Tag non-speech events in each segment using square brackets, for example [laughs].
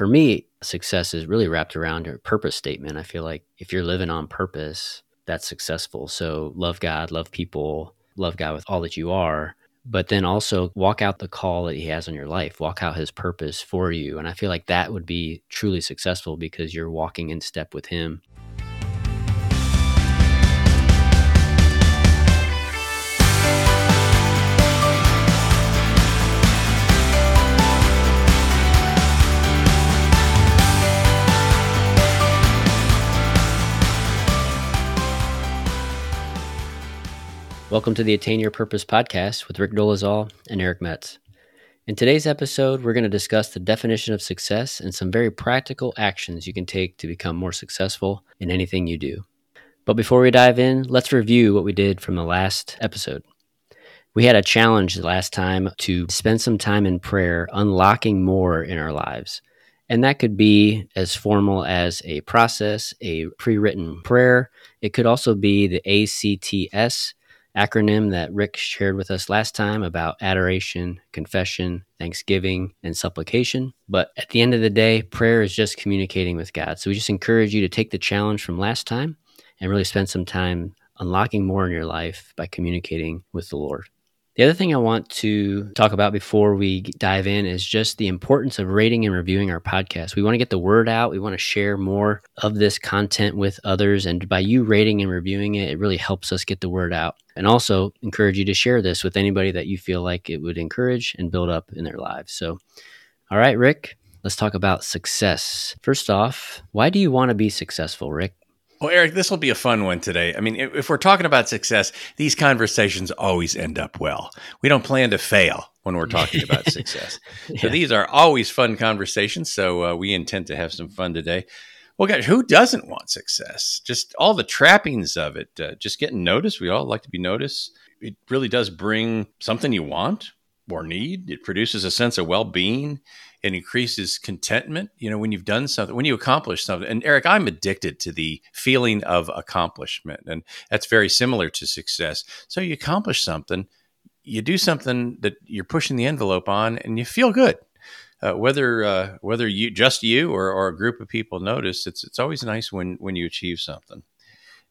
for me, success is really wrapped around a purpose statement. I feel like if you're living on purpose, that's successful. So love God, love people, love God with all that you are, but then also walk out the call that He has on your life, walk out His purpose for you. And I feel like that would be truly successful because you're walking in step with Him. Welcome to the Attain Your Purpose podcast with Rick Dolezal and Eric Metz. In today's episode, we're going to discuss the definition of success and some very practical actions you can take to become more successful in anything you do. But before we dive in, let's review what we did from the last episode. We had a challenge last time to spend some time in prayer, unlocking more in our lives. And that could be as formal as a process, a pre written prayer. It could also be the ACTS acronym that Rick shared with us last time about adoration, confession, thanksgiving, and supplication. But at the end of the day, prayer is just communicating with God. So we just encourage you to take the challenge from last time and really spend some time unlocking more in your life by communicating with the Lord. The other thing I want to talk about before we dive in is just the importance of rating and reviewing our podcast. We want to get the word out. We want to share more of this content with others. And by you rating and reviewing it, it really helps us get the word out. And also encourage you to share this with anybody that you feel like it would encourage and build up in their lives. So, all right, Rick, let's talk about success. First off, why do you want to be successful, Rick? Well, Eric, this will be a fun one today. I mean, if we're talking about success, these conversations always end up well. We don't plan to fail when we're talking about [laughs] success. yeah. So these are always fun conversations. So uh, we intend to have some fun today. Well, guys, who doesn't want success? Just all the trappings of it, uh, just getting noticed. We all like to be noticed. It really does bring something you want or need. It produces a sense of well being it increases contentment you know when you've done something when you accomplish something. And eric i'm addicted to the feeling of accomplishment and that's very similar to success. So you accomplish something you do something that you're pushing the envelope on and you feel good. Uh, whether uh, whether you just you or, or a group of people notice it's it's always nice when when you achieve something.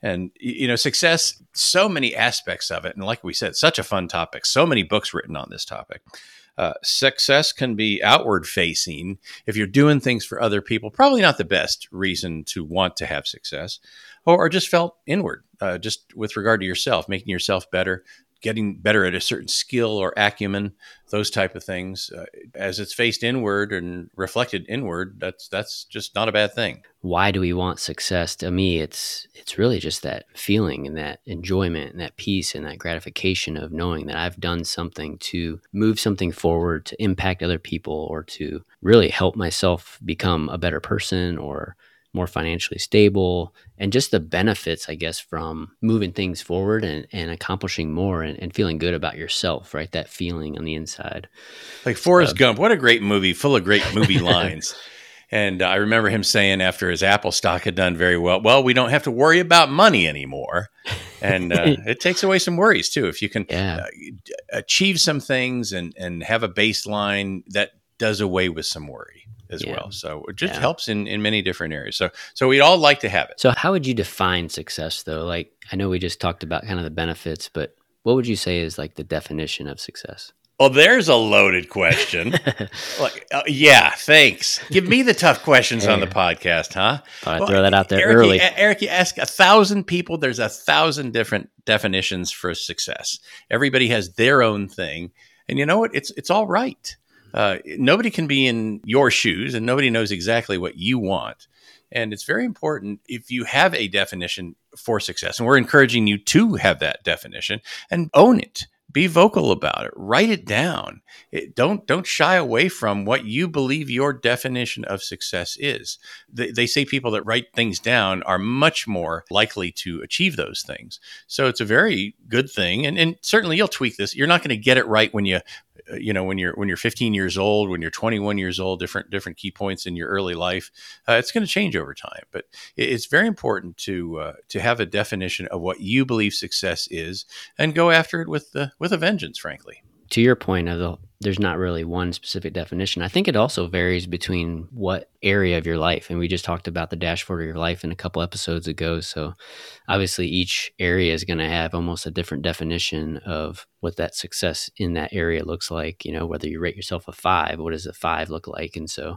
And you know success so many aspects of it and like we said such a fun topic. So many books written on this topic uh, success can be outward facing. If you're doing things for other people, probably not the best reason to want to have success, or, or just felt inward, uh, just with regard to yourself, making yourself better, getting better at a certain skill or acumen, those type of things. Uh, as it's faced inward and reflected inward, that's that's just not a bad thing. Why do we want success? To me, it's it's really just that feeling and that enjoyment and that peace and that gratification of knowing that I've done something to move something forward, to impact other people, or to really help myself become a better person or more financially stable and just the benefits i guess from moving things forward and, and accomplishing more and, and feeling good about yourself right? That feeling on the inside. Like forrest uh, gump what a great movie full of great movie [laughs] lines. And i remember him saying after his apple stock had done very well well we don't have to worry about money anymore. And uh, [laughs] it takes away some worries too. If you can yeah. uh, achieve some things and and have a baseline that does away with some worry as yeah. well. So it just yeah. helps in, in many different areas. So so we'd all like to have it. So how would you define success though? Like I know we just talked about kind of the benefits, but what would you say is like the definition of success? Well, there's a loaded question. [laughs] like, uh, yeah, thanks. Give me the tough questions on the podcast, huh? I well, throw that out there Eric, early. Eric, you ask a thousand people. There's a thousand different definitions for success. Everybody has their own thing, and you know what? It's it's all right. Uh, nobody can be in your shoes and nobody knows exactly what you want. And it's very important if you have a definition for success, and we're encouraging you to have that definition and own it. Be vocal about it. Write it down. It, don't don't shy away from what you believe your definition of success is. They, they say people that write things down are much more likely to achieve those things. So it's a very good thing, and, and certainly you'll tweak this. You're not going to get it right when you you know when you're when you're 15 years old when you're 21 years old different different key points in your early life uh, it's going to change over time. But it's very important to uh, to have a definition of what you believe success is and go after it with the with a vengeance frankly to your point of the there's not really one specific definition. I think it also varies between what area of your life. And we just talked about the dashboard of your life in a couple episodes ago. So obviously each area is going to have almost a different definition of what that success in that area looks like. You know, whether you rate yourself a five, what does a five look like? And so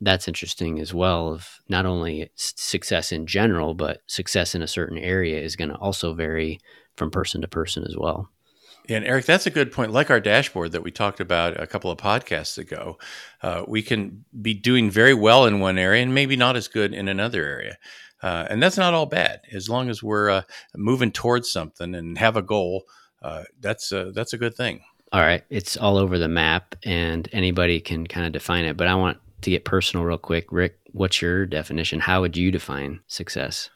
that's interesting as well of not only success in general, but success in a certain area is going to also vary from person to person as well. And Eric, that's a good point. Like our dashboard that we talked about a couple of podcasts ago, uh, we can be doing very well in one area and maybe not as good in another area. Uh, and that's not all bad as long as we're uh, moving towards something and have a goal. Uh, that's uh, that's a good thing. All right, it's all over the map, and anybody can kind of define it. But I want to get personal real quick. Rick, what's your definition? How would you define success?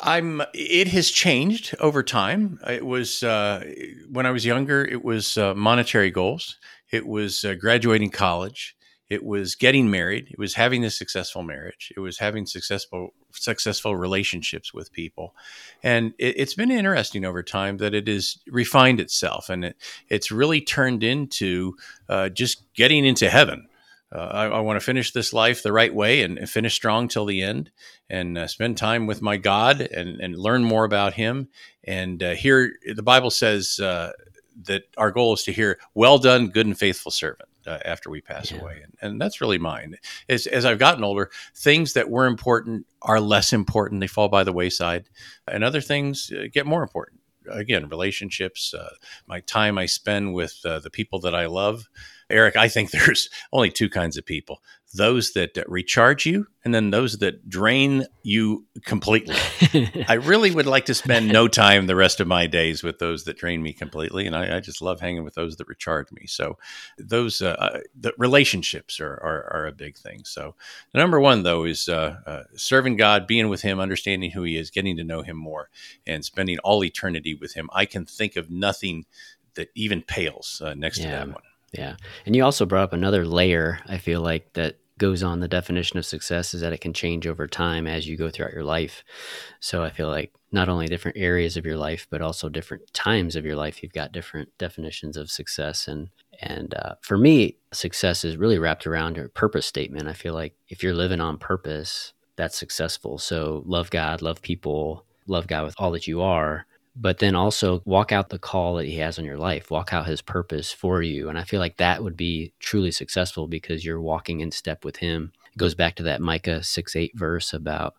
I'm. It has changed over time. It was uh, when I was younger. It was uh, monetary goals. It was uh, graduating college. It was getting married. It was having a successful marriage. It was having successful successful relationships with people, and it, has been interesting over time that it has refined itself, and it, it's really turned into uh, just getting into heaven uh, I, I want to finish this life the right way and, finish strong till the end and uh, spend time with my God and, and learn more about Him. And uh, here, the Bible says uh, that our goal is to hear, Well done, good and faithful servant. Uh, after we pass yeah. away, and, and, that's really mine. As, as I've gotten older, things that were important are less important; they fall by the wayside, and other things uh, get more important. Again, relationships, uh, my time I spend with uh, the people that I love, Eric, I think [laughs] there's only two kinds of people those that recharge you and then those that drain you completely. [laughs] I really would like to spend no time the rest of my days with those that drain me completely. And I, I just love hanging with those that recharge me. So those uh, uh the relationships are, are, are, a big thing. So the number one, though, is uh, uh, serving God, being with Him, understanding who He is, getting to know Him more, and spending all eternity with Him. I can think of nothing that even pales uh, next yeah. to that one. Yeah. And you also brought up another layer, I feel like, that goes on the definition of success is that it can change over time as you go throughout your life. So I feel like not only different areas of your life, but also different times of your life, you've got different definitions of success. And and uh, for me, success is really wrapped around a purpose statement. I feel like if you're living on purpose, that's successful. So love God, love people, love God with all that you are but then also walk out the call that he has on your life, walk out his purpose for you. And I feel like that would be truly successful because you're walking in step with him. It goes back to that Micah 6 8 verse about,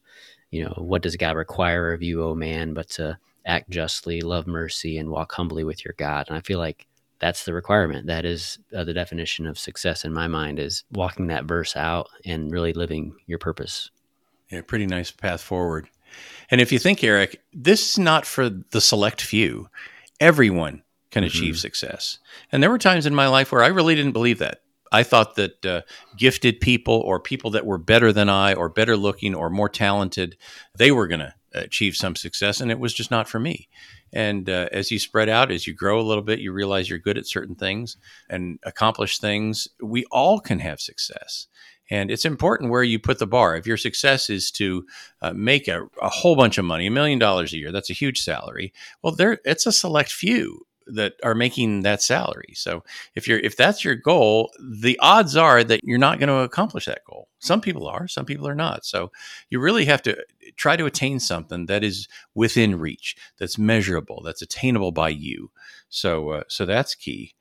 you know, what does God require of you, O man, but to act justly, love mercy, and walk humbly with your God. And I feel like that's the requirement. That is uh, the definition of success in my mind is walking that verse out and really living your purpose. Yeah, pretty nice path forward. And if you think, Eric, this is not for the select few. Everyone can mm-hmm. achieve success. And there were times in my life where I really didn't believe that. I thought that uh, gifted people or people that were better than I or better looking or more talented, they were going to achieve some success. And it was just not for me. And uh, as you spread out, as you grow a little bit, you realize you're good at certain things and accomplish things. We all can have success. And it's important where you put the bar. If your success is to uh, make a, a, whole bunch of money, a million dollars a year, that's a huge salary. Well, there it's a select few that are making that salary. So if you're if that's your goal, the odds are that you're not going to accomplish that goal. Some people are, some people are not. So you really have to try to attain something that is within reach, that's measurable, that's attainable by you. So uh, so that's key.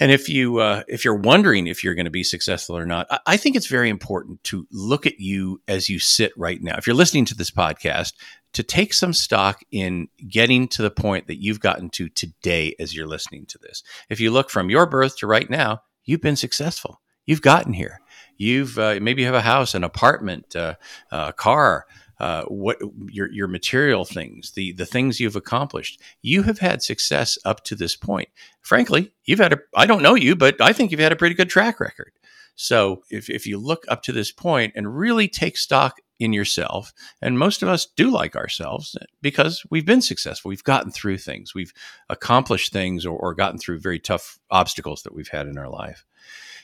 And if you uh, if you're wondering if you're going to be successful or not, I, think it's very important to look at you as you sit right now. If you're listening to this podcast, to take some stock in getting to the point that you've gotten to today as you're listening to this. If you look from your birth to right now, you've been successful. You've gotten here. You've uh, maybe you have a house, an apartment, uh, a car, uh, what your your material things, the the things you've accomplished. You have had success up to this point. Frankly, you've had a I don't know you, but I think you've had a pretty good track record. So if if you look up to this point and really take stock in yourself, and most of us do like ourselves because we've been successful. We've gotten through things. We've accomplished things or, or gotten through very tough obstacles that we've had in our life.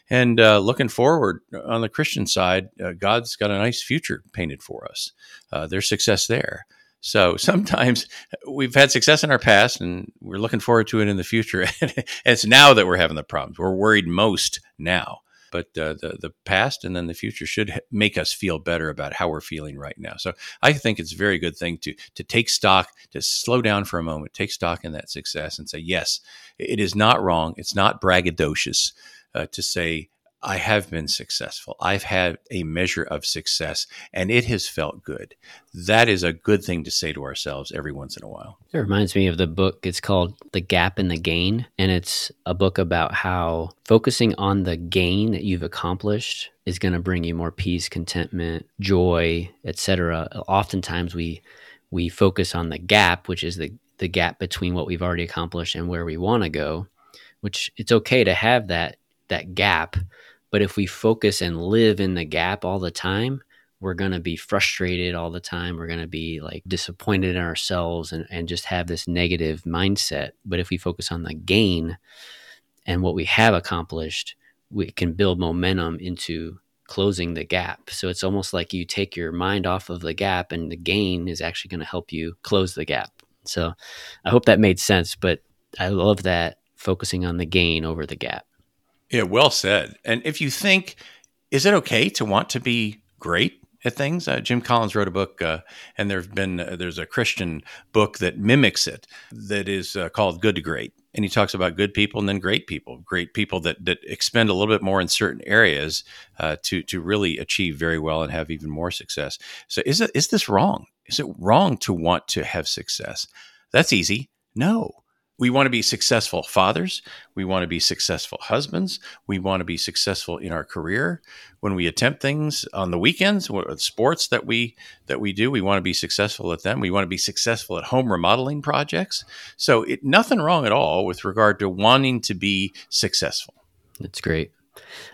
And uh, looking forward on the Christian side, uh, God's got a nice future painted for us. Uh, there's success there. So [laughs] sometimes we've had success in our past and we're looking forward to it in the future. [laughs] and it's now that we're having the problems. We're worried most now but uh, the the past and then the future should make us feel better about how we're feeling right now. So I think it's a very good thing to to take stock, to slow down for a moment, take stock in that success, and say, yes, it is not wrong. It's not braggadocious uh, to say I have been successful. I've had a measure of success and it has felt good. That is a good thing to say to ourselves every once in a while. It reminds me of the book. It's called The Gap and the Gain. And it's a book about how focusing on the gain that you've accomplished is going to bring you more peace, contentment, joy, etc. Oftentimes we we focus on the gap, which is the the gap between what we've already accomplished and where we want to go, which it's okay to have that that gap but if we focus and live in the gap all the time, we're going to be frustrated all the time. We're going to be like disappointed in ourselves and, and just have this negative mindset. But if we focus on the gain and what we have accomplished, we can build momentum into closing the gap. So it's almost like you take your mind off of the gap and the gain is actually going to help you close the gap. So I hope that made sense, but I love that focusing on the gain over the gap. Yeah, well said. And if you think, is it okay to want to be great at things? Uh, Jim Collins wrote a book, uh, and there's been uh, there's a Christian book that mimics it that is uh, called Good to Great, and he talks about good people and then great people, great people that that expend a little bit more in certain areas uh, to to really achieve very well and have even more success. So is it is this wrong? Is it wrong to want to have success? That's easy. No we want to be successful fathers. We want to be successful husbands. We want to be successful in our career. When we attempt things on the weekends, sports that we that we do, we want to be successful at them. We want to be successful at home remodeling projects. So, it, nothing wrong at all with regard to wanting to be successful. That's great.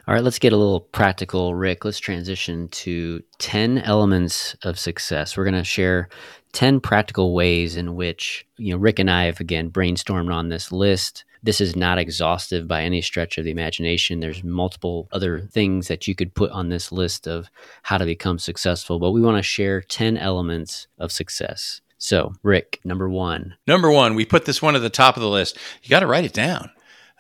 All right, let's get a little practical, Rick. Let's transition to 10 elements of success. We're going to share 10 practical ways in which, you know, Rick and I have again brainstormed on this list. This is not exhaustive by any stretch of the imagination. There's multiple other things that you could put on this list of how to become successful, but we want to share 10 elements of success. So, Rick, number one. Number one, we put this one at the top of the list. You got to write it down.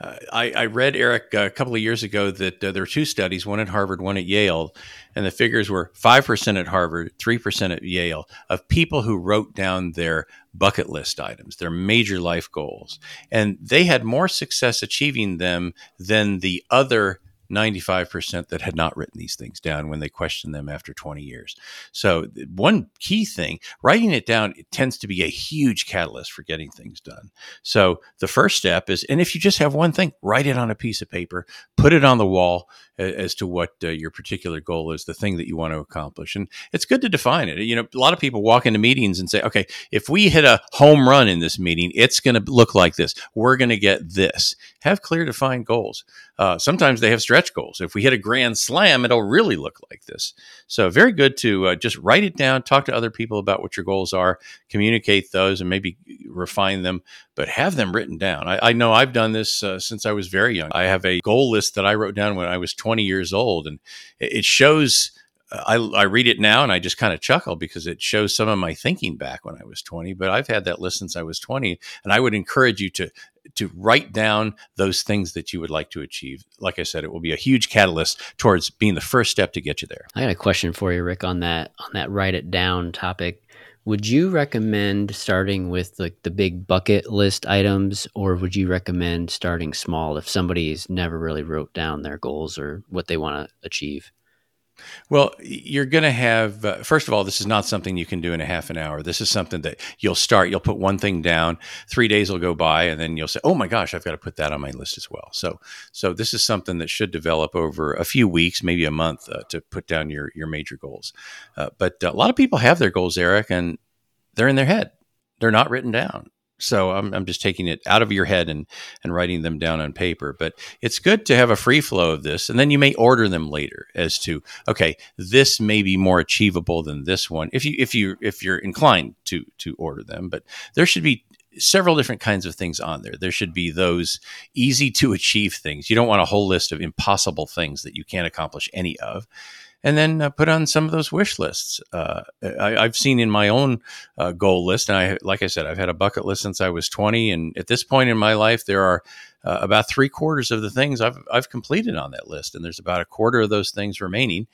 Uh, I, I, read Eric uh, a couple of years ago that uh, there were two studies, one at Harvard, one at Yale, and the figures were 5% at Harvard, 3% at Yale, of people who wrote down their bucket list items, their major life goals. And they had more success achieving them than the other 95% that had not written these things down when they questioned them after 20 years. So, one key thing, writing it down it tends to be a huge catalyst for getting things done. So, the first step is, and if you just have one thing, write it on a piece of paper, put it on the wall as to what uh, your particular goal is, the thing that you want to accomplish. And it's good to define it. You know, a lot of people walk into meetings and say, okay, if we hit a home run in this meeting, it's going to look like this. We're going to get this. Have clear, defined goals. Uh, sometimes they have stretch goals. If we hit a grand slam, it'll really look like this. So, very good to uh, just write it down, talk to other people about what your goals are, communicate those, and maybe refine them, but have them written down. I, I know I've done this uh, since I was very young. I have a goal list that I wrote down when I was 20 years old, and it shows. Uh, I, I read it now and I just kind of chuckle because it shows some of my thinking back when I was 20. But I've had that list since I was 20, and I would encourage you to to write down those things that you would like to achieve. Like I said, it will be a huge catalyst towards being the first step to get you there. I got a question for you, Rick, on that on that write it down topic. Would you recommend starting with like the big bucket list items, or would you recommend starting small if somebody's never really wrote down their goals or what they want to achieve? Well, you're going to have, uh, first of all, this is not something you can do in a half an hour. This is something that you'll start, you'll put one thing down, three days will go by, and then you'll say, oh my gosh, I've got to put that on my list as well. So, so this is something that should develop over a few weeks, maybe a month uh, to put down your, your major goals. Uh, but a lot of people have their goals, Eric, and they're in their head. They're not written down. So I'm, I'm just taking it out of your head and, and writing them down on paper. But it's good to have a free flow of this. And then you may order them later as to, okay, this may be more achievable than this one if you if you if you're inclined to to order them. But there should be several different kinds of things on there. There should be those easy to [laughs] achieve things. You don't want a whole list of impossible things that you can't accomplish any of. And then uh, put on some of those wish lists. Uh, I, have seen in my own uh, goal list, and I, like I said, I've had a bucket list since I was 20, and at this point in my life, there are uh, about three quarters of the things I've I've completed on that list, and there's about a quarter of those things remaining.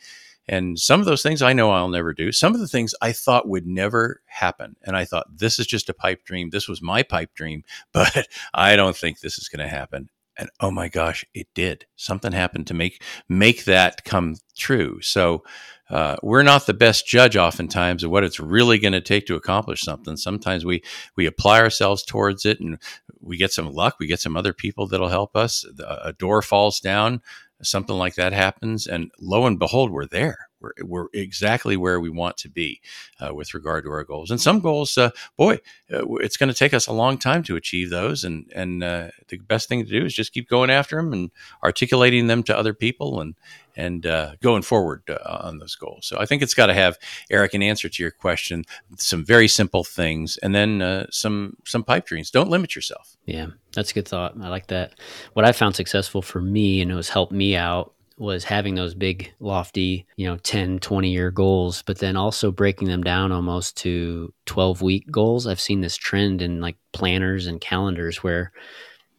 And some of those things I know I'll never do. Some of the things I thought would never happen. And I thought, this is just a pipe dream. This was my pipe dream, [laughs] but I don't think this is going to happen and oh my gosh, it did. Something happened to make make that come true. So uh, we're not the best judge oftentimes of what it's really going to take to accomplish something. Sometimes we we apply ourselves towards it, and we get some luck. We get some other people that'll help us. A door falls down, something like that happens, and lo and behold, we're there we're, we're exactly where we want to be uh, with regard to our goals. And some goals, uh, boy, uh, it's going to take us a long time to achieve those. And and uh, the best thing to do is just keep going after them and articulating them to other people and and uh, going forward on those goals. So I think it's got to have Eric an answer to your question. Some very simple things, and then some some pipe dreams. Don't limit yourself. Yeah, that's a good thought. I like that. What I found successful for me and it was helped me out was having those big lofty you know 10 20 year goals but then also breaking them down almost to 12 week goals. I've seen this trend in like planners and calendars where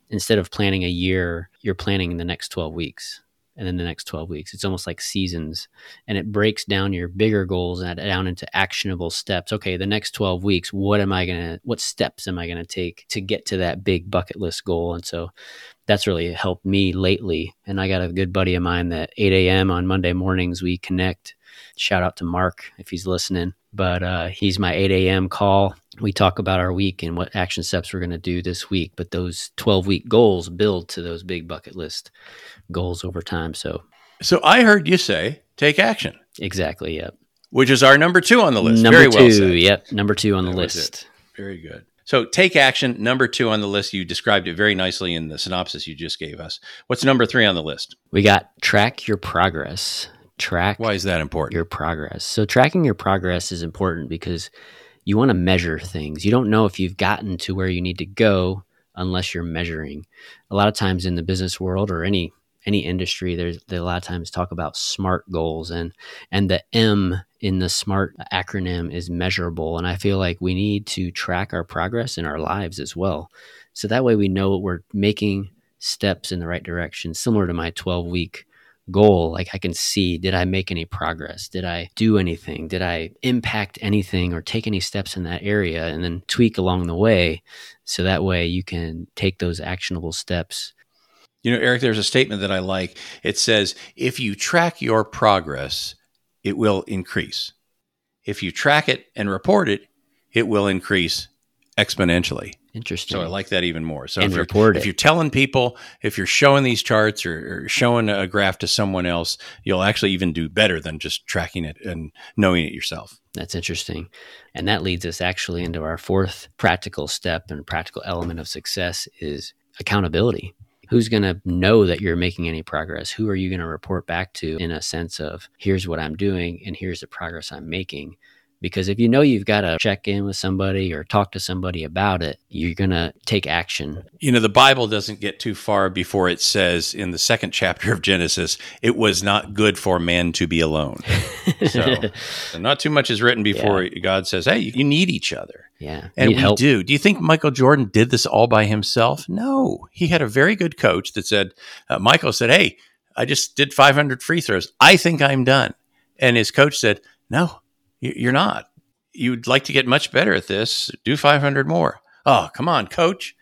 instead of planning a year you're planning the next 12 weeks and then the next 12 weeks it's almost like seasons and it breaks down your bigger goals and down into actionable steps okay the next 12 weeks what am i going to what steps am i going to take to get to that big bucket list goal and so that's really helped me lately. And I got a good buddy of mine that 8 a.m. on Monday mornings we connect. Shout out to Mark if he's listening. But uh, he's my 8 a.m. call. We talk about our week and what action steps we're going to do this week. But those 12 week goals build to those big bucket list goals over time. So, so I heard you say take action. Exactly. Yep. Which is our number two on the list. Number Very two. Well said. Yep. Number two on the list. Very good. So take action. Number two on the list. You described it very nicely in the synopsis you just gave us. What's number three on the list? We got track your progress. Track. Why is that important? Your progress. So tracking your progress is important because you want to measure things. You don't know if you've gotten to where you need to go unless you're measuring. A lot of times in the business world or any any industry, there's they a lot of times talk about SMART goals and and the M in the SMART acronym is measurable. And I feel like we need to track our progress in our lives as well. So that way we know we're making steps in the right direction, similar to my 12 week goal. Like I can see, did I make any progress? Did I do anything? Did I impact anything or take any steps in that area and then tweak along the way? So that way you can take those actionable steps you know, Eric, there's a statement that I like. It says, if you track your progress, it will increase. If you track it and report it, it will increase exponentially. Interesting. So I like that even more. So and if, you're, if you're telling people, if you're showing these charts or, or, showing a graph to someone else, you'll actually even do better than just tracking it and knowing it yourself. That's interesting. And that leads us actually into our fourth practical step and practical element of success is accountability who's going to know that you're making any progress? Who are you going to report back to in a sense of here's what I'm doing and here's the progress I'm making? Because if you know you've got to check in with somebody or talk to somebody about it, you're going to take action. You know, the Bible doesn't get too far before it says in the second chapter of Genesis, it was not good for man to be alone. so, [laughs] so not too much is written before yeah. God says, hey, you need each other. Yeah. And we help. do. Do you think Michael Jordan did this all by himself? No. He had a very good coach that said, uh, Michael said, hey, I just did 500 free throws. I think I'm done. And his coach said, no, you're not. You'd like to get much better at this. Do 500 more. Oh, come on, coach.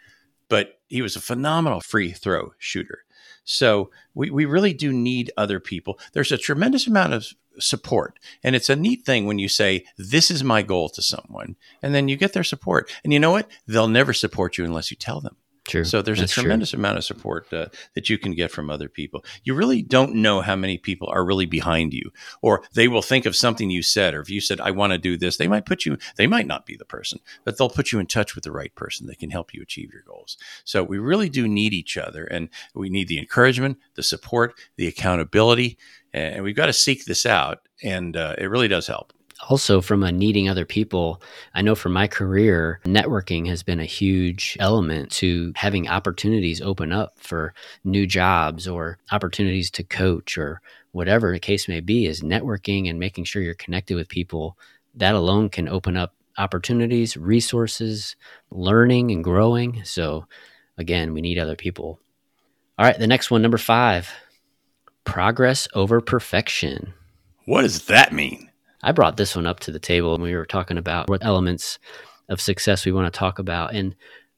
But he was a phenomenal free throw shooter. So we, we really do need other people. There's a tremendous amount of support. And it's a neat thing when you say, This is my goal to someone, and then you get their support. And you know what? They'll never support you unless you tell them. True. So there's That's a tremendous true. amount of support uh, that you can get from other people. You really don't know how many people are really behind you, or they will think of something you said, or if you said, "I want to do this," they might put you. They might not be the person, but they'll put you in touch with the right person that can help you achieve your goals. So we really do need each other, and we need the encouragement, the support, the accountability, and we've got to seek this out. And uh, it really does help also from a needing other people i know for my career networking has been a huge element to having opportunities open up for new jobs or opportunities to coach or whatever the case may be, is networking and making sure you're connected with people. That alone can open up opportunities, resources, learning and growing. So, again, we need other people. All right, the next one, number five progress over perfection. What does that mean? I brought this one up to the table when we were talking about what elements of success we want to talk about. And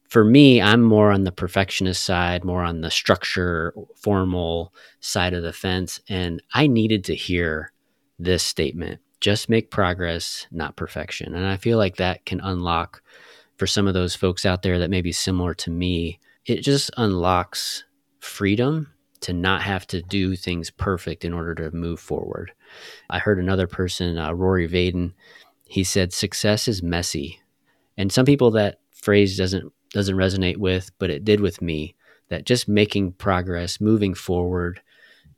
for me, I'm more on the perfectionist side, more on the structure, formal side of the fence. And I needed to hear this statement just make progress, not perfection. And I feel like that can unlock for some of those folks out there that may be similar to me. It just unlocks freedom to not have to do things perfect in order to move forward. I heard another person, uh, Rory Vaden, he said, success is messy. And some people that phrase doesn't doesn't resonate with, but it did with me that just making progress, moving forward,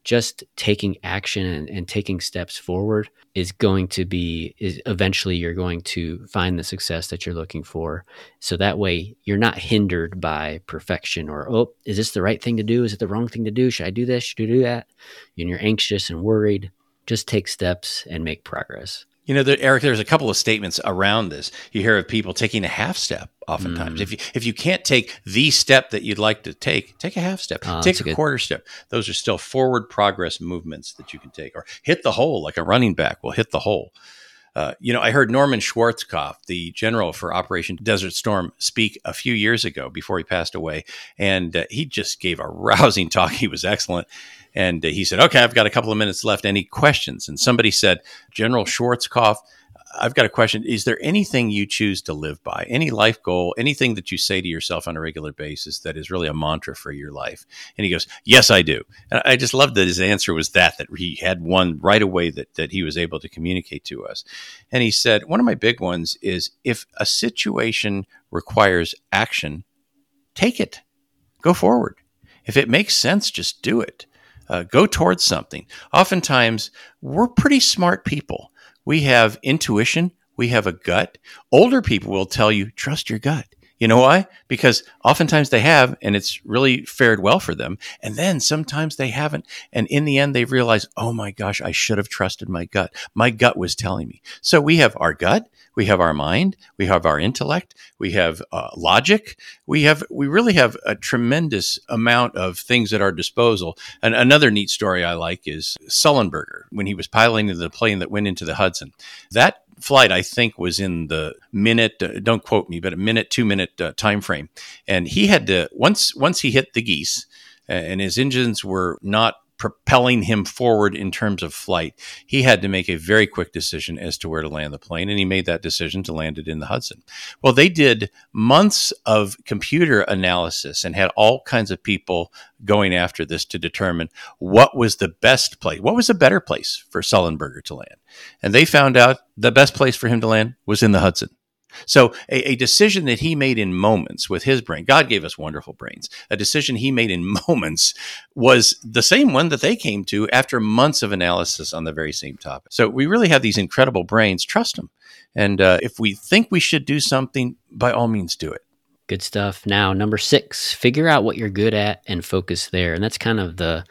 just taking action and, and, taking steps forward is going to be is eventually you're going to find the success that you're looking for. So that way you're not hindered by perfection or oh is this the right thing to do? Is it the wrong thing to do? Should i do this? Should i do that? And you're anxious and worried just take steps and make progress you know, Eric, there's a couple of statements around this. You hear of people taking a half step oftentimes. Mm. If you if you can't take the step that you'd like to take, take a half step. Oh, take a, a quarter step. Those are still forward progress movements that you can take. Or hit the hole like a running back will hit the hole. Uh, you know, I heard Norman Schwarzkopf, the general for Operation Desert Storm, speak a few years ago before he passed away, and uh, he just gave a [laughs] rousing talk. He was excellent, and uh, he said, "Okay, I've got a couple of minutes left. Any questions?" And somebody said, "General Schwarzkopf." I've got a question. Is there anything you choose to live by? Any life goal, anything that you say to yourself on a regular basis that is really a mantra for your life? And he goes, Yes, I do. And I just loved that his answer was that, that he had one right away that, that he was able to communicate to us. And he said, One of my big ones is if a situation requires action, take it, go forward. If it makes sense, just do it. Uh, go towards something. Oftentimes, we're pretty smart people we have intuition, we have a gut. Older people will tell you, trust your gut. You know why? Because oftentimes they have, and it's really fared well for them. And then sometimes they haven't. And in the end, they realize, oh my gosh, I should have trusted my gut. My gut was telling me. So we have our gut, we have our mind, we have our intellect, we have uh, logic. We have, we really have a tremendous amount of things at our disposal. And another neat story I like is Sullenberger when he was piloting the plane that went into the Hudson. That flight, I think, was in the minute. Uh, don't quote me, but a minute, two minute uh, time frame. And he had to once once he hit the geese, and his engines were not propelling him forward in terms of flight, he had to make a very quick decision as to where to land the plane. And he made that decision to land it in the Hudson. Well, they did months of computer analysis and had all kinds of people going after this to determine what was the best place, what was a better place for Sullenberger to land. And they found out the best place for him to land was in the Hudson. So, a, a, decision that he made in moments with his brain, God gave us wonderful brains. A decision he made in [laughs] moments was the same one that they came to after months of analysis on the very same topic. So, we really have these incredible brains. Trust them. And uh, if we think we should do something, by all means, do it. Good stuff. Now, number six, figure out what you're good at and focus there. And that's kind of the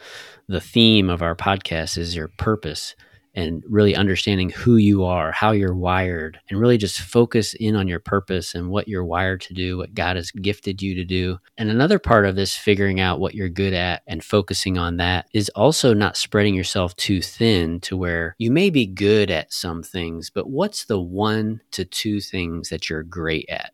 the theme of our podcast is your purpose and really understanding who you are, how you're wired, and really just focus in on your purpose and what you're wired to do, what God has gifted you to do. And another part of this, figuring out what you're good at and focusing on that, is also not spreading yourself too thin to where you may be good at some things, but what's the one to two things that you're great at?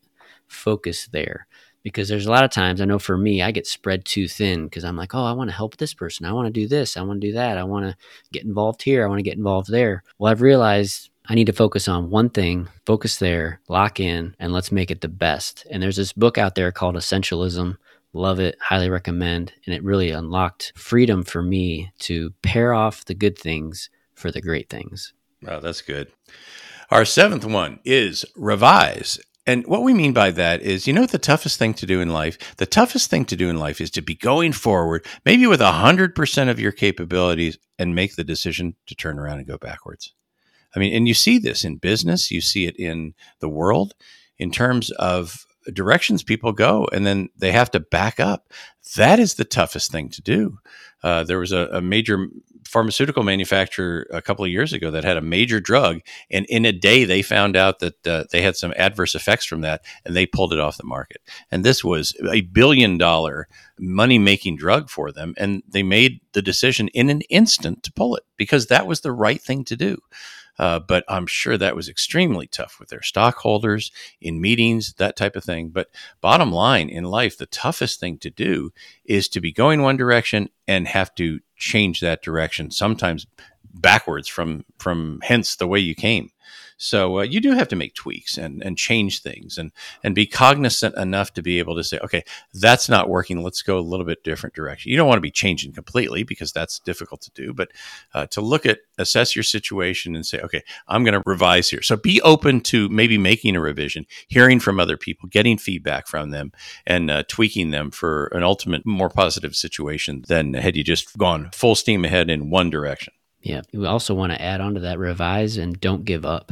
Focus there because there's a lot of times I know for me, I get spread too thin because I'm like, oh, I want to help this person. I want to do this. I want to do that. I want to get involved here. I want to get involved there. Well, I've realized I need to focus on one thing, focus there, lock in, and let's make it the best. And there's this book out there called Essentialism. Love it, highly recommend. And it really unlocked freedom for me to pair off the good things for the great things. Wow, that's good. Our seventh one is revise and what we mean by that is, you know, the toughest thing to do in life, the toughest thing to do in life is to be going forward, maybe with 100% of your capabilities, and make the decision to turn around and go backwards. I mean, and you see this in business, you see it in the world in terms of directions people go, and then they have to back up. That is the toughest thing to do. Uh, there was a, a major pharmaceutical manufacturer a couple of years ago that had a major drug, and in a day they found out that uh, they had some adverse effects from that, and they pulled it off the market. And this was a billion dollar money making drug for them, and they made the decision in an instant to pull it because that was the right thing to do. Uh, but I'm sure that was extremely tough with their stockholders in meetings, that type of thing. But bottom line in life, the toughest thing to do is to be going one direction and have to change that direction, sometimes backwards from from hence the way you came. So uh, you do have to make tweaks and, and change things and, and be cognizant enough to be able to say, okay, that's not working. Let's go a little bit different direction. You don't want to be changing completely because that's difficult to do, but uh, to look at, assess your situation and say, okay, I'm going to revise here. So be open to maybe making a revision, hearing from other people, getting feedback from them, and uh, tweaking them for an ultimate more positive situation than had you just gone full steam ahead in one direction. Yeah. We also want to add on to that revise and don't give up.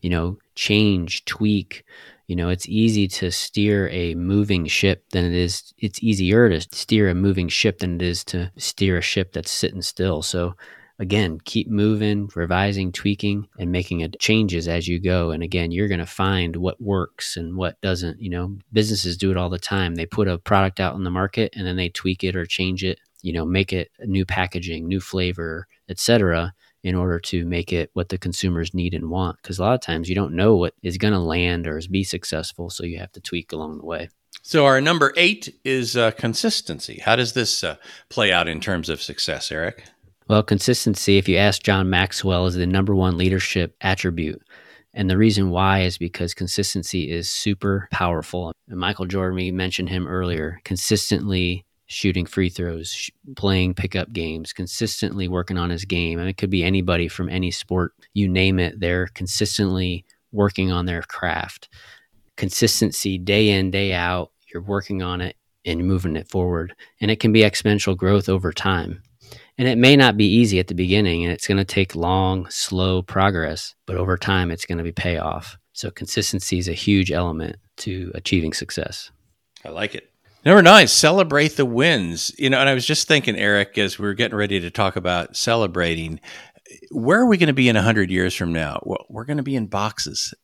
You know, change, tweak. You know, it's easy to steer a moving ship than it is, it's easier to steer a moving ship than it is to steer a ship that's sitting still. So, again, keep moving, revising, tweaking, and making changes as you go. And again, you're going to find what works and what doesn't. You know, businesses do it all the time. They put a product out in the market and then they tweak it or change it, you know, make it new packaging, new flavor, etc., in order to make it what the consumers need and want. Because a lot of times you don't know what is going to land or is be successful, so you have to tweak along the way. So our number eight is uh, consistency. How does this uh, play out in terms of success, Eric? Well, consistency, if you ask John Maxwell, is the number one leadership attribute. And the reason why is because consistency is super powerful. And Michael Jordan, we mentioned him earlier, consistently shooting free throws, sh- playing pickup games, consistently working on his game. And it could be anybody from any sport, you name it, they're consistently working on their craft. Consistency day in, day out, you're working on it and moving it forward. And it can be exponential growth over time. And it may not be easy at the beginning and it's going to take long, slow progress, but over time it's going to be payoff. So consistency is a huge element to achieving success. I like it. Number nine, celebrate the wins. You know, and I was just thinking, Eric, as we are getting ready to talk about celebrating, where are we going to be in 100 years from now? Well, we're going to be in boxes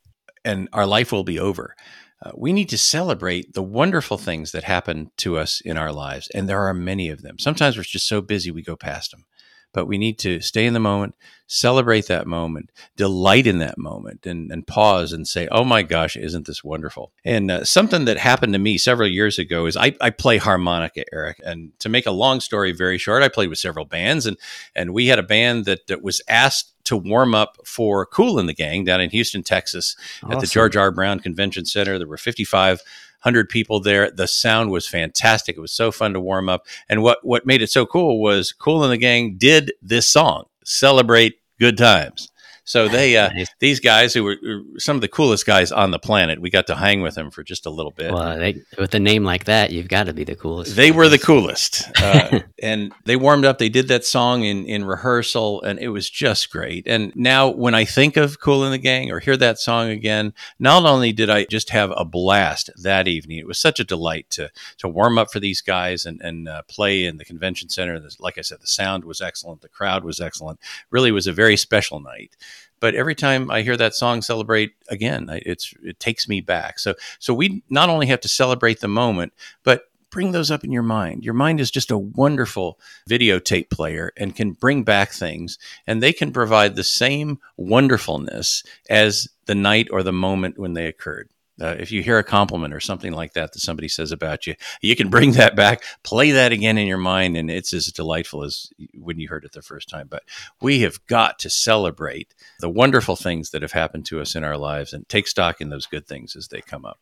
and our life will be over. Uh, we need to celebrate the wonderful things that happen to us in our lives. And there are many of them. Sometimes we're just so busy we go past them but we need to stay in the moment, celebrate that moment, delight in that moment, and, and pause and say, oh my gosh, isn't this wonderful? And uh, something that happened to me several years ago is I, I play harmonica, Eric. And to make a long story very short, I played with several bands, and, and we had a band that, that was asked to warm up for Kool in the Gang down in Houston, Texas, awesome. at the George R. Brown Convention Center. There were 55 hundred people there. The sound was fantastic. It was so fun to warm up. And what what made it so cool was Kool and the Gang did this song, "Celebrate Good Times." So they, uh, these guys who were some of the coolest guys on the planet, we got to hang with them for just a little bit. Well, they, with a name like that, you've got to be the coolest. They were the coolest, [laughs] uh, and they warmed up. They did that song in in rehearsal, and it was just great. And now, when I think of Kool in the Gang or hear that song again, not only did I just have a blast that evening, it was such a delight to to warm up for these guys and and uh, play in the convention center. Like I said, the sound was excellent, the crowd was excellent. Really, was a very special night but every time I hear that song celebrate again, it's it takes me back. So so we not only have to celebrate the moment, but bring those up in your mind. Your mind is just a wonderful videotape player and can bring back things and they can provide the same wonderfulness as the night or the moment when they occurred. Uh, if you hear a compliment or something like that that somebody says about you, you can bring that back, play that again in your mind, and it's as delightful as when you heard it the first time. But we have got to celebrate the wonderful things that have happened to us in our lives and take stock in those good things as they come up.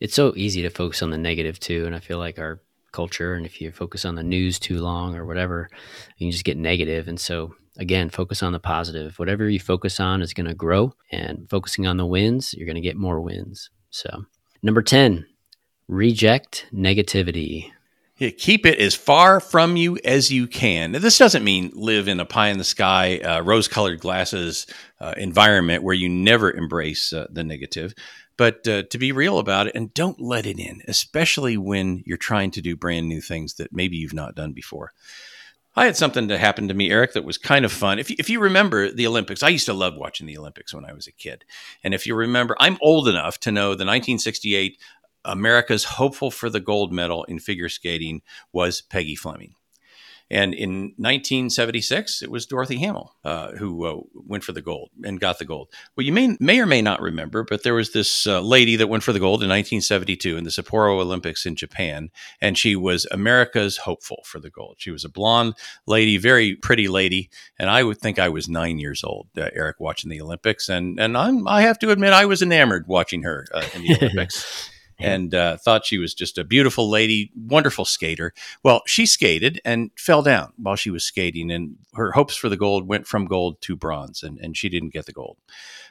It's so easy to focus on the negative too, and I feel like our culture, and if you focus on the news too long or whatever, you can just get negative. And so again, focus on the positive. Whatever you focus on is going to grow, and focusing on the wins, you're going to get more wins. So, number 10, reject negativity. Yeah, keep it as far from you as you can. Now, this doesn't mean live in a pie in the sky, uh, rose colored glasses uh, environment where you never embrace uh, the negative, but uh, to be real about it and don't let it in, especially when you're trying to do brand new things that maybe you've not done before. I had something that happened to me, Eric, that was kind of fun. If you, if you remember the Olympics, I used to love watching the Olympics when I was a kid. And if you remember, I'm old enough to know the 1968 America's hopeful for the gold medal in figure skating was Peggy Fleming. And in 1976, it was Dorothy Hamill uh, who uh, went for the gold and got the gold. Well, you may, may or may not remember, but there was this uh, lady that went for the gold in 1972 in the Sapporo Olympics in Japan, and she was America's hopeful for the gold. She was a blonde lady, very pretty lady, and I would think I was nine years old, uh, Eric, watching the Olympics, and and I'm, I have to admit I was enamored watching her uh, in the [laughs] Olympics and uh, thought she was just a beautiful lady, wonderful skater. Well, she skated and fell down while she was skating, and her hopes for the gold went from gold to bronze, and, and she didn't get the gold.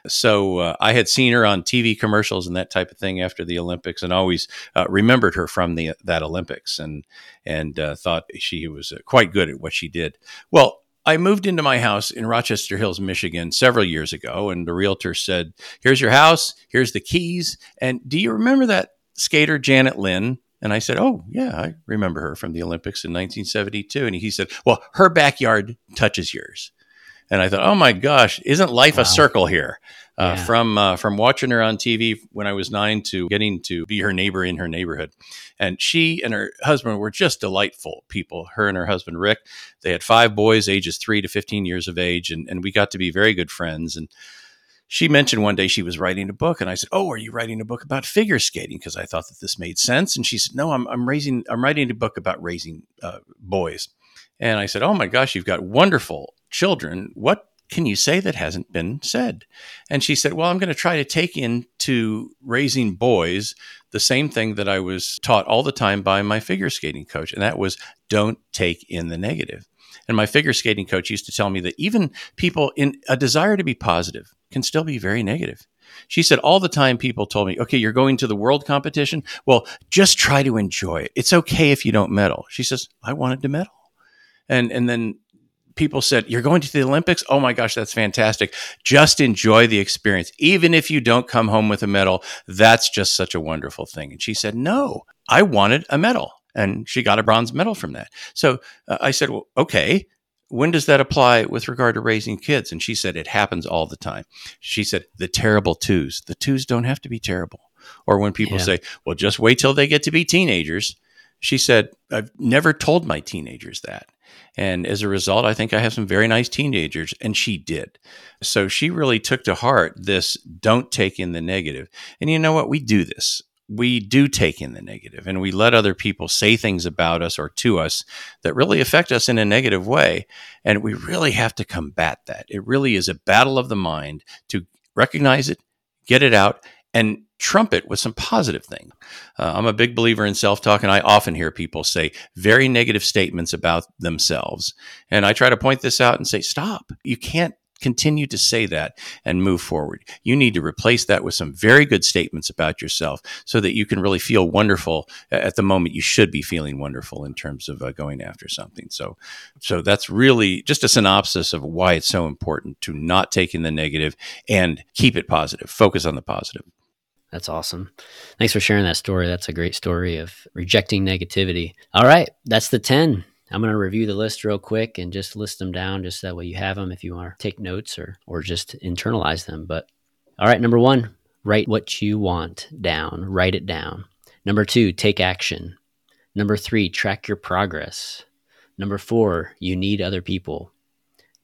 So uh, I had seen her on TV commercials and that type of thing after the Olympics, and always uh, remembered her from the that Olympics, and and uh, thought she was uh, quite good at what she did. Well, I moved into my house in Rochester Hills, Michigan several years ago, and the realtor said, Here's your house, here's the keys. And do you remember that skater Janet Lynn. And I said, Oh, yeah, I remember her from the Olympics in 1972. And he said, Well, her backyard touches yours. And I thought, Oh my gosh, isn't life wow. a circle here? Uh, yeah. From uh, from watching her on TV when I was nine to getting to be her neighbor in her neighborhood, and she and her husband were just delightful people. Her and her husband Rick, they had five boys, ages three to fifteen years of age, and, and we got to be very good friends. And she mentioned one day she was writing a book and I said, "Oh, are you writing a book about figure skating?" because I thought that this made sense. And she said, "No, I'm I'm raising I'm writing a book about raising uh, boys." And I said, "Oh my gosh, you've got wonderful children. What can you say that hasn't been said?" And she said, "Well, I'm going to try to take into raising boys the same thing that I was taught all the time by my figure skating coach, and that was don't take in the negative." And my figure skating coach used to tell me that even people in a desire to be positive can still be very negative. She said all the time people told me, okay, you're going to the world competition. Well, just try to enjoy it. It's okay if you don't medal. She says, I wanted to medal. And, and then people said, You're going to the Olympics? Oh my gosh, that's fantastic. Just enjoy the experience. Even if you don't come home with a medal, that's just such a wonderful thing. And she said, No, I wanted a medal. And she got a bronze medal from that. So uh, I said, Well, okay when does that apply with regard to raising kids? And she said, it happens all the time. She said, the terrible twos, the twos don't have to be terrible. Or when people yeah. say, well, just wait till they get to be teenagers. She said, I've never told my teenagers that. And as a result, I think I have some very nice teenagers. And she did. So she really took to heart this don't take in the negative. And you know what? We do this we do take in the negative and we let other people say things about us or to us that really affect us in a negative way. And we really have to combat that. It really is a battle of the mind to recognize it, get it out, and trump it with some positive thing. Uh, I'm a big believer in self talk, and I often hear people say very negative statements about themselves. And I try to point this out and say, stop. You can't continue to say that and move forward. You need to replace that with some very good statements about yourself so that you can really feel wonderful at the moment you should be feeling wonderful in terms of uh, going after something. So so that's really just a synopsis of why it's so important to not take in the negative and keep it positive. Focus on the positive. That's awesome. Thanks for sharing that story. That's a great story of rejecting negativity. All right, that's the 10. I'm going to review the list real quick and just list them down just that way you have them if you want to take notes or or just internalize them. But all right, number 1, write what you want down, write it down. Number 2, take action. Number 3, track your progress. Number 4, you need other people.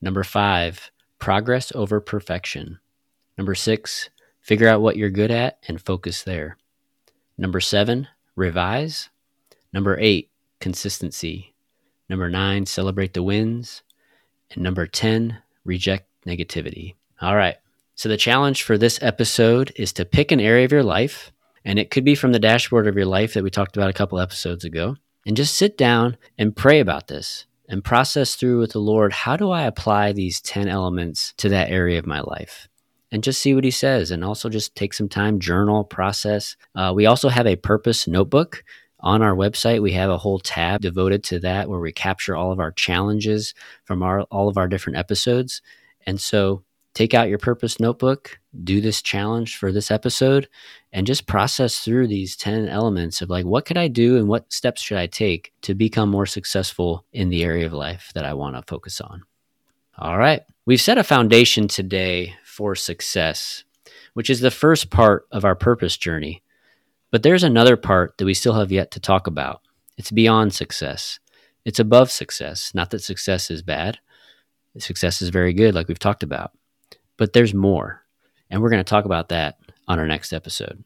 Number 5, progress over perfection. Number 6, figure out what you're good at and focus there. Number 7, revise. Number 8, consistency. Number nine, celebrate the wins. And number 10, reject negativity. All right. So the challenge for this episode is to pick an area of your life, and it could be from the dashboard of your life that we talked about a couple episodes ago, and just sit down and pray about this and process through with the Lord how do I apply these 10 elements to that area of my life? And just see what he says, and also just take some time, journal, process. Uh, we also have a purpose notebook on our website, we have a whole tab devoted to that where we capture all of our challenges from our, all of our different episodes. And so take out your purpose notebook, do this challenge for this episode, and just process through these 10 elements of like, what could I do and what steps should I take to become more successful in the area of life that I want to focus on? All right. We've set a foundation today for success, which is the first part of our purpose journey. But there's another part that we still have yet to talk about. It's beyond success. It's above success. Not that success is bad. Success is very good, like we've talked about. But there's more. And we're going to talk about that on our next episode.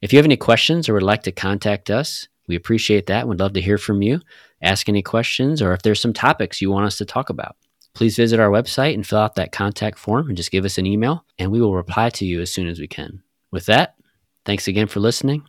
If you have any questions or would like to contact us, we appreciate that. We'd love to hear from you. Ask any questions, or if there's some topics you want us to talk about, please visit our website and fill out that contact form and just give us an email, and we will reply to you as soon as we can. With that, thanks again for listening